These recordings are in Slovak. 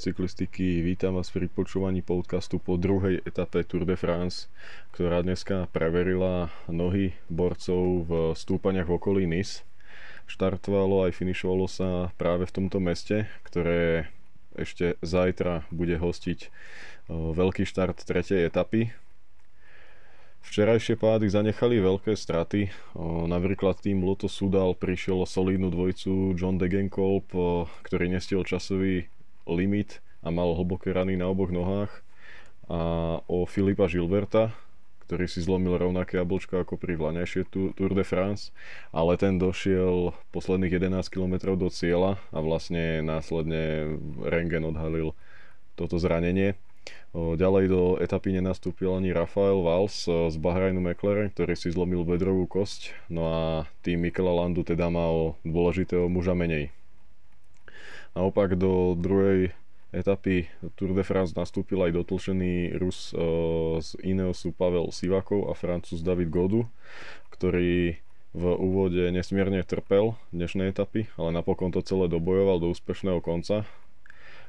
Cyklistiky, vítam vás pri počúvaní podcastu po druhej etape Tour de France, ktorá dneska preverila nohy borcov v stúpaniach v okolí Nice. Štartovalo aj finišovalo sa práve v tomto meste, ktoré ešte zajtra bude hostiť veľký štart tretej etapy. Včerajšie pády zanechali veľké straty. Napríklad tým Loto Sudal prišiel solidnú dvojicu John Degenkolb, ktorý nestiel časový limit a mal hlboké rany na oboch nohách. A o Filipa Gilberta, ktorý si zlomil rovnaké jablčko ako pri vlanejšie Tour de France, ale ten došiel posledných 11 km do cieľa a vlastne následne Rengen odhalil toto zranenie. Ďalej do etapy nenastúpil ani Rafael Valls z Bahrajnu McLaren, ktorý si zlomil bedrovú kosť, no a tým Mikela Landu teda mal dôležitého muža menej. Naopak do druhej etapy Tour de France nastúpil aj dotlčený Rus z Ineosu Pavel Sivakov a Francúz David Godu, ktorý v úvode nesmierne trpel dnešnej etapy, ale napokon to celé dobojoval do úspešného konca.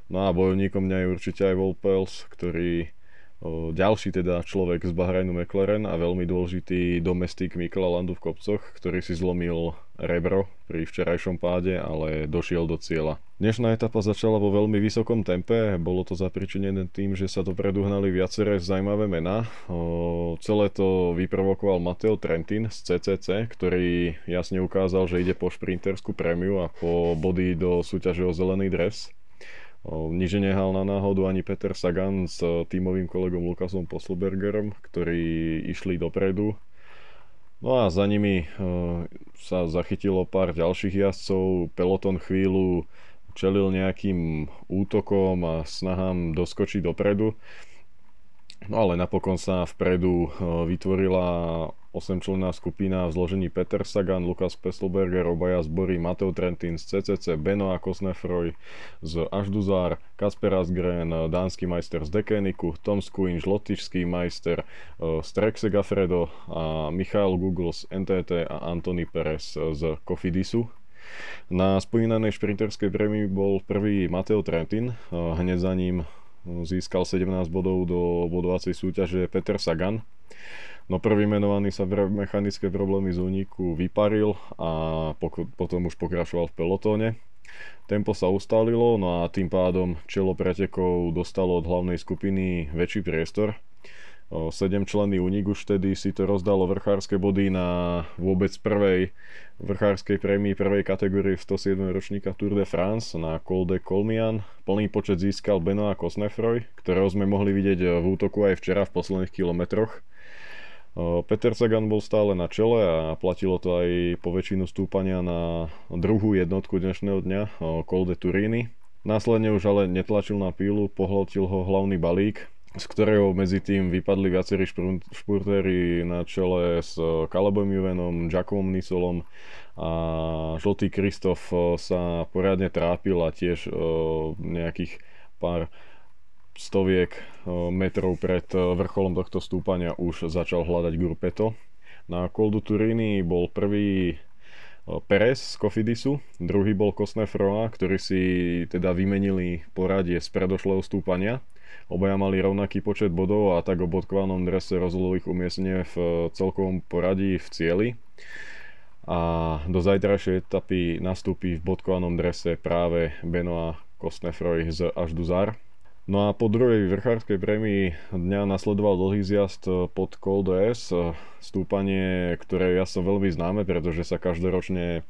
No a bojovníkom mňa je určite aj Volpels, ktorý o, ďalší teda človek z Bahrajnu McLaren a veľmi dôležitý domestik Mikela Landu v kopcoch, ktorý si zlomil rebro pri včerajšom páde, ale došiel do cieľa. Dnešná etapa začala vo veľmi vysokom tempe, bolo to zapričinené tým, že sa dopredu hnali viaceré zaujímavé mená. Celé to vyprovokoval Mateo Trentin z CCC, ktorý jasne ukázal, že ide po šprinterskú prémiu a po body do súťaže o zelený dres. Nič nehal na náhodu ani Peter Sagan s tímovým kolegom Lukasom Posselbergerom, ktorí išli dopredu. No a za nimi sa zachytilo pár ďalších jazdcov. Peloton chvíľu čelil nejakým útokom a snahám doskočiť dopredu. No ale napokon sa vpredu vytvorila 8-členná skupina v zložení Peter Sagan, Lukas Pesselberger, obaja zbory Mateo Trentin z CCC, Beno a Kosnefroj z Ažduzár, Kasper Asgren, dánsky majster z Dekeniku, Tom Skuinž, lotišský majster e, z Segafredo a Michael Google z NTT a Anthony Perez z Cofidisu. Na spomínanej šprinterskej prémii bol prvý Mateo Trentin, e, hneď za ním získal 17 bodov do bodovacej súťaže Peter Sagan. No prvý menovaný sa mechanické problémy z úniku vyparil a potom už pokračoval v pelotóne. Tempo sa ustalilo, no a tým pádom čelo pretekov dostalo od hlavnej skupiny väčší priestor. 7 členný únik už vtedy si to rozdalo vrchárske body na vôbec prvej vrchárskej prémii prvej kategórie 107 ročníka Tour de France na Col de Colmian. Plný počet získal Benoit Cosnefroy, ktorého sme mohli vidieť v útoku aj včera v posledných kilometroch. Peter Sagan bol stále na čele a platilo to aj po väčšinu stúpania na druhú jednotku dnešného dňa, Col de Turini. Následne už ale netlačil na pílu, pohľadil ho hlavný balík, z ktorého medzi tým vypadli viacerí špurtéri na čele s Calebom Juvenom, Jacobom Nisolom a Žltý Kristof sa poriadne trápil a tiež nejakých pár stoviek metrov pred vrcholom tohto stúpania už začal hľadať Grupeto. Na Coldu Turini bol prvý Perez z Kofidisu, druhý bol Kosnefroa, ktorí si teda vymenili poradie z predošlého stúpania. Obaja mali rovnaký počet bodov a tak o bodkovanom drese rozhodol ich umiestnenie v celkovom poradí v cieli. A do zajtrajšej etapy nastúpi v bodkovanom drese práve Benoit Kosnefroj z Ažduzar. No a po druhej vrchárskej prémii dňa nasledoval dlhý zjazd pod Col d'Es, stúpanie, ktoré ja som veľmi známe, pretože sa každoročne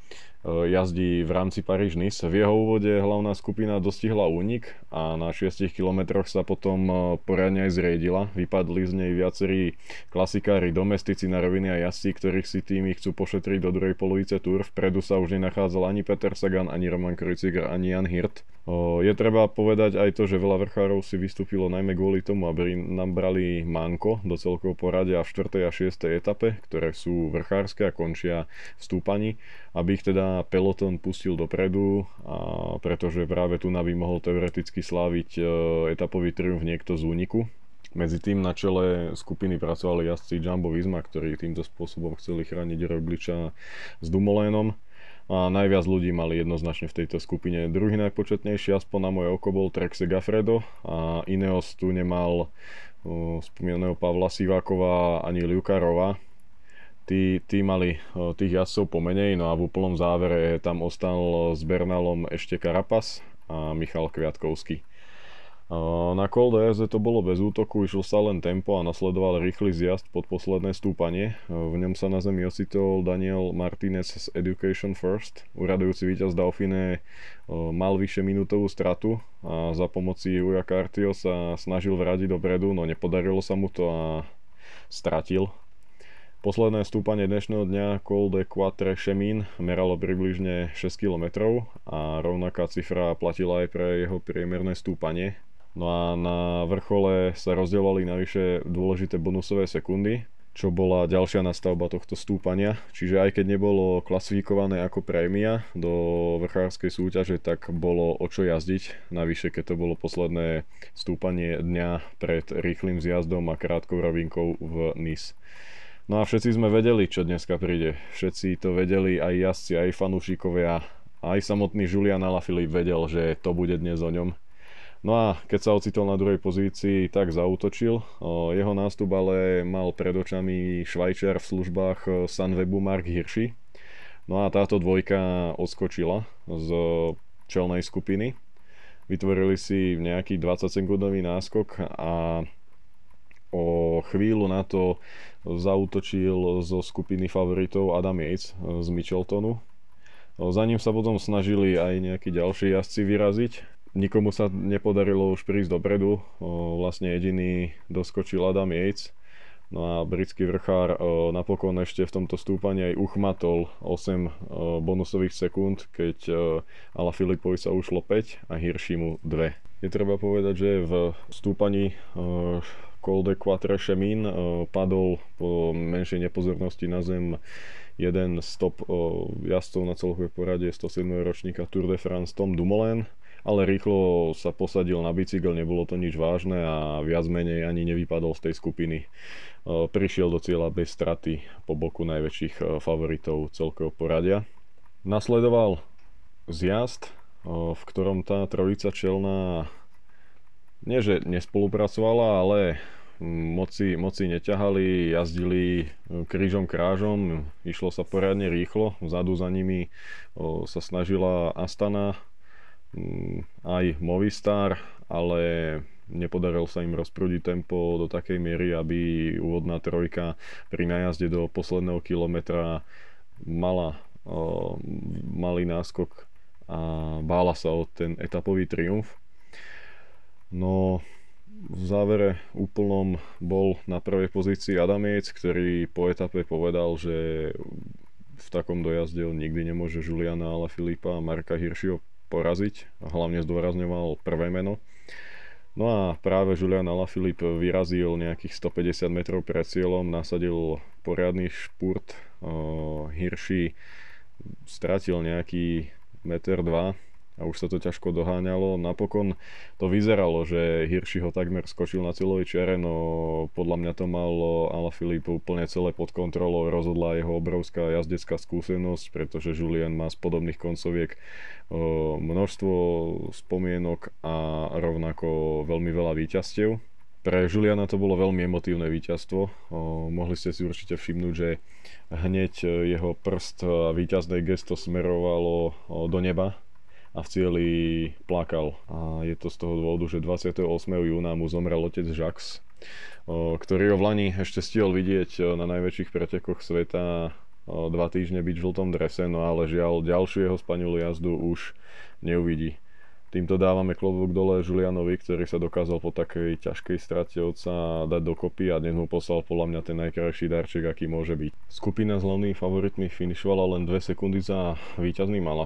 E, jazdí v rámci Paríž-Nice. V jeho úvode hlavná skupina dostihla únik a na 6 kilometroch sa potom e, poriadne aj zriedila. Vypadli z nej viacerí klasikári, domestici na roviny a jazdci, ktorých si týmy chcú pošetriť do druhej polovice túr. Vpredu sa už nenachádzal ani Peter Sagan, ani Roman Kreuziger, ani Jan Hirt. E, je treba povedať aj to, že veľa vrchárov si vystúpilo najmä kvôli tomu, aby nabrali manko do celkového poradia v 4. a 6. etape, ktoré sú vrchárske a končia v stúpaní, aby ich teda peloton pustil dopredu, a pretože práve tu by mohol teoreticky sláviť e, etapový triumf niekto z úniku. Medzi tým na čele skupiny pracovali jazdci Jumbo Visma, ktorí týmto spôsobom chceli chrániť Rogliča s Dumolénom. a najviac ľudí mali jednoznačne v tejto skupine. Druhý najpočetnejší, aspoň na moje oko, bol Trek Segafredo a Ineos tu nemal spomínaného Pavla Sivákova ani Liukarova. Tí, tí mali tých jazdcov pomenej, no a v úplnom závere tam ostal s Bernalom ešte Karapas a Michal Kviatkovský. Na Col to bolo bez útoku, išlo sa len tempo a nasledoval rýchly zjazd pod posledné stúpanie. V ňom sa na zemi ocitol Daniel Martinez z Education First. Uradujúci víťaz Dauphine mal vyššie minútovú stratu a za pomoci Uja Cartio sa snažil vrátiť dopredu, no nepodarilo sa mu to a stratil. Posledné stúpanie dnešného dňa Col de Quatre Chemin meralo približne 6 km a rovnaká cifra platila aj pre jeho priemerné stúpanie No a na vrchole sa rozdielovali navyše dôležité bonusové sekundy, čo bola ďalšia nastavba tohto stúpania. Čiže aj keď nebolo klasifikované ako prémia do vrchárskej súťaže, tak bolo o čo jazdiť. Navyše, keď to bolo posledné stúpanie dňa pred rýchlým zjazdom a krátkou rovinkou v Nice. No a všetci sme vedeli, čo dneska príde. Všetci to vedeli, aj jazdci, aj fanúšikovia, aj samotný Julian Alaphilippe vedel, že to bude dnes o ňom. No a keď sa ocitol na druhej pozícii, tak zautočil. Jeho nástup ale mal pred očami Švajčiar v službách e, Sunwebu Mark Hirschi. No a táto dvojka odskočila z čelnej skupiny. Vytvorili si nejaký 20 sekundový náskok a o chvíľu na to zautočil zo skupiny favoritov Adam Yates z Micheltonu. Za ním sa potom snažili aj nejakí ďalší jazdci vyraziť, Nikomu sa nepodarilo už prísť dopredu, vlastne jediný doskočil Adam Yates. No a britský vrchár napokon ešte v tomto stúpaní aj uchmatol 8 bonusových sekúnd, keď Ala Filipovi sa ušlo 5 a Hirschi mu 2. Je treba povedať, že v stúpaní Col de Quatre Chemin padol po menšej nepozornosti na zem jeden stop jazdcov na celkové poradie 107. ročníka Tour de France Tom Dumoulin ale rýchlo sa posadil na bicykel, nebolo to nič vážne a viac menej ani nevypadol z tej skupiny. E, prišiel do cieľa bez straty po boku najväčších e, favoritov celkového poradia. Nasledoval zjazd, e, v ktorom tá trojica čelná nie že nespolupracovala, ale moci, moci neťahali, jazdili krížom krážom, išlo sa poriadne rýchlo, vzadu za nimi sa snažila Astana aj Movistar, ale nepodarilo sa im rozprúdiť tempo do takej miery, aby úvodná trojka pri najazde do posledného kilometra mala o, malý náskok a bála sa o ten etapový triumf. No v závere úplnom bol na prvej pozícii Adamiec, ktorý po etape povedal, že v takom dojazde nikdy nemôže Juliana ale Filipa a Marka Hiršiho poraziť. Hlavne zdôrazňoval prvé meno. No a práve Julian Alaphilippe vyrazil nejakých 150 metrov pred cieľom, nasadil poriadny špurt. Hirschi stratil nejaký meter dva a už sa to ťažko doháňalo. Napokon to vyzeralo, že Hirschi ho takmer skočil na cieľovej čiare, no podľa mňa to mal Alaphilippe úplne celé pod kontrolou, rozhodla jeho obrovská jazdecká skúsenosť, pretože Julian má z podobných koncoviek množstvo spomienok a rovnako veľmi veľa výťastiev. Pre Juliana to bolo veľmi emotívne víťazstvo. mohli ste si určite všimnúť, že hneď jeho prst a víťazné gesto smerovalo do neba a v cieli plakal. A je to z toho dôvodu, že 28. júna mu zomrel otec Jacques, ktorý ho v Lani ešte stihol vidieť na najväčších pretekoch sveta dva týždne byť v žltom drese, no ale žiaľ ďalšiu jeho spanilú jazdu už neuvidí. Týmto dávame klobúk dole Julianovi, ktorý sa dokázal po takej ťažkej strate otca dať dokopy a dnes mu poslal podľa mňa ten najkrajší darček, aký môže byť. Skupina s hlavnými favoritmi finišovala len 2 sekundy za víťazným Ala.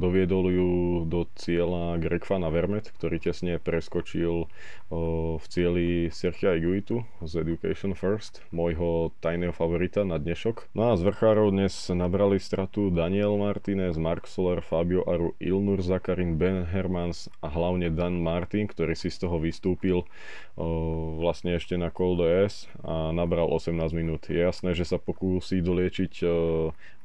Doviedol ju do cieľa Greg Van Avermet, ktorý tesne preskočil v cieli Sergia Iguitu z Education First, môjho tajného favorita na dnešok. No a z vrchárov dnes nabrali stratu Daniel Martinez, Mark Soler, Fabio Aru, Ilnur Zakarin, Ben Hermans a hlavne Dan Martin, ktorý si z toho vystúpil vlastne ešte na Col S a nabral 18 minút. Je jasné, že sa pokúsi doliečiť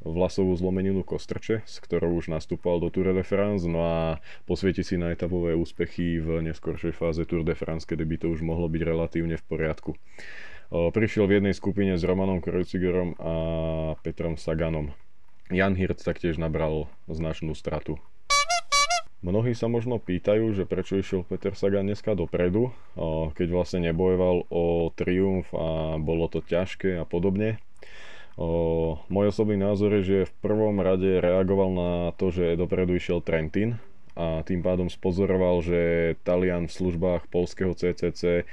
vlasovú zlomeninu Kostrče, s ktorou už nastúpal do Tour de France, no a posvieti si na etapové úspechy v neskoršej fáze Tour de France, kedy by to už mohlo byť relatívne v poriadku. Prišiel v jednej skupine s Romanom Kreuzigerom a Petrom Saganom. Jan Hirt taktiež nabral značnú stratu. Mnohí sa možno pýtajú, že prečo išiel Peter Sagan dneska dopredu, keď vlastne nebojoval o triumf a bolo to ťažké a podobne. Môj osobný názor je, že v prvom rade reagoval na to, že dopredu išiel Trentin, a tým pádom spozoroval, že Talian v službách polského CCC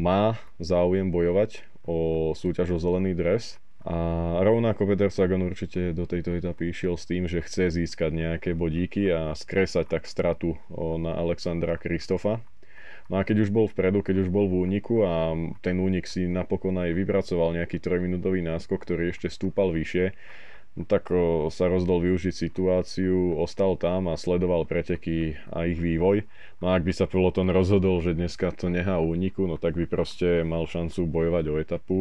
má záujem bojovať o súťaž o zelený dres. A rovnako Peter Sagan určite do tejto etapy išiel s tým, že chce získať nejaké bodíky a skresať tak stratu na Alexandra Kristofa. No a keď už bol vpredu, keď už bol v úniku a ten únik si napokon aj vypracoval nejaký 3-minútový náskok, ktorý ešte stúpal vyššie, No tak sa rozdol využiť situáciu, ostal tam a sledoval preteky a ich vývoj. No a ak by sa peloton rozhodol, že dneska to nechá úniku, no tak by proste mal šancu bojovať o etapu.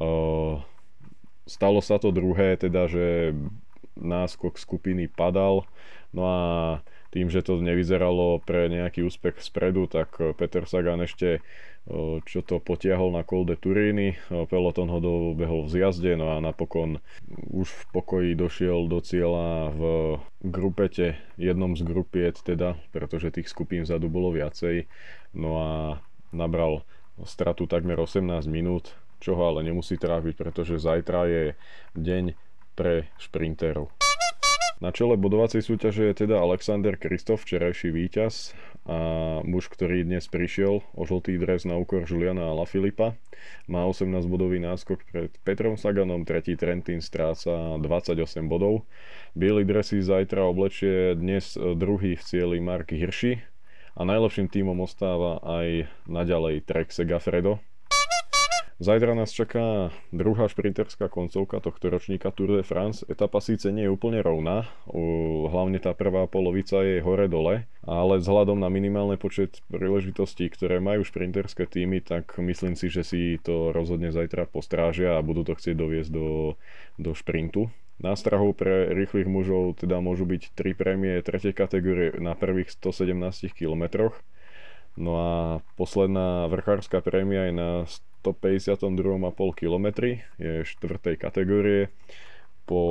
O, stalo sa to druhé, teda že náskok skupiny padal, no a tým, že to nevyzeralo pre nejaký úspech spredu, tak Peter Sagan ešte čo to potiahol na Col de Turini. Peloton ho dobehol v zjazde, no a napokon už v pokoji došiel do cieľa v grupete, jednom z grupiet teda, pretože tých skupín vzadu bolo viacej. No a nabral stratu takmer 18 minút, čo ho ale nemusí trápiť, pretože zajtra je deň pre šprinterov. Na čele bodovacej súťaže je teda Alexander Kristof, včerajší víťaz a muž, ktorý dnes prišiel o žltý dres na úkor Juliana Filipa. Má 18 bodový náskok pred Petrom Saganom, tretí Trentin stráca 28 bodov. Bielý dresy zajtra oblečie dnes druhý v cieli Mark Hirschi a najlepším tímom ostáva aj naďalej Trek Segafredo, Zajtra nás čaká druhá šprinterská koncovka tohto ročníka Tour de France. Etapa síce nie je úplne rovná, hlavne tá prvá polovica je hore-dole, ale vzhľadom na minimálny počet príležitostí, ktoré majú šprinterské týmy, tak myslím si, že si to rozhodne zajtra postrážia a budú to chcieť doviesť do, do šprintu. Nástrahou pre rýchlych mužov teda môžu byť tri prémie tretej kategórie na prvých 117 km. No a posledná vrchárska prémia je na 152,5 km, je štvrtej kategórie. Po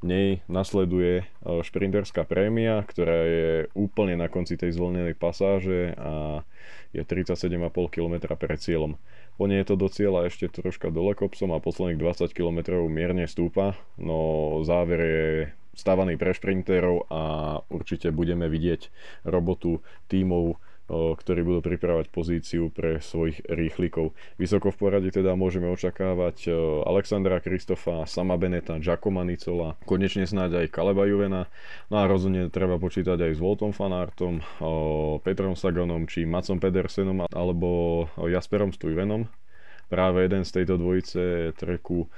nej nasleduje e, šprinterská prémia, ktorá je úplne na konci tej zvolnenej pasáže a je 37,5 km pred cieľom. Po nej je to do cieľa ešte troška dole kopcom a posledných 20 km mierne stúpa, no záver je stávaný pre šprinterov a určite budeme vidieť robotu tímov ktorí budú pripravať pozíciu pre svojich rýchlikov. Vysoko v poradí teda môžeme očakávať Alexandra Kristofa, Sama Beneta, Giacomo Nicola, konečne snáď aj Kaleba Juvena. No a rozhodne treba počítať aj s Voltom Fanartom, Petrom Saganom či Macom Pedersenom alebo Jasperom Stuyvenom práve jeden z tejto dvojice treku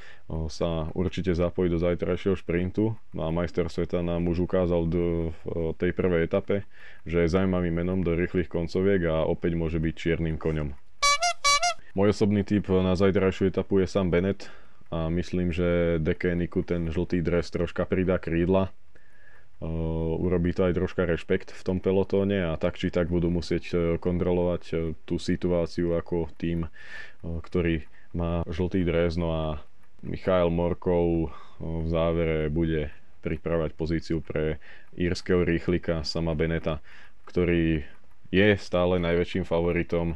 sa určite zapojí do zajtrajšieho šprintu. No a majster sveta nám už ukázal do, v tej prvej etape, že je zaujímavým menom do rýchlych koncoviek a opäť môže byť čiernym koňom. Môj osobný typ na zajtrajšiu etapu je Sam Bennett a myslím, že Dekeniku ten žltý dres troška pridá krídla urobí to aj troška rešpekt v tom pelotóne a tak či tak budú musieť uh, kontrolovať uh, tú situáciu ako tým, ktorý má žltý dres, no a Michael Morkov v závere bude pripravať pozíciu pre írskeho rýchlika Sama Beneta, ktorý je stále najväčším favoritom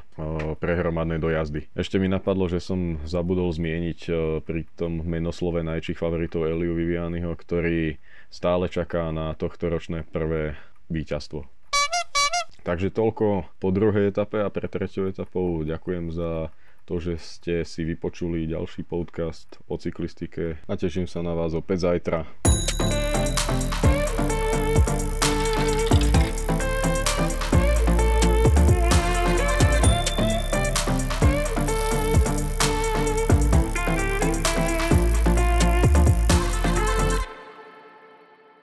pre hromadné dojazdy. Ešte mi napadlo, že som zabudol zmieniť pri tom menoslove najväčších favoritov Eliu Vivianiho, ktorý stále čaká na tohto ročné prvé víťazstvo. Takže toľko po druhej etape a pre treťou etapou ďakujem za to, že ste si vypočuli ďalší podcast o cyklistike a teším sa na vás opäť zajtra.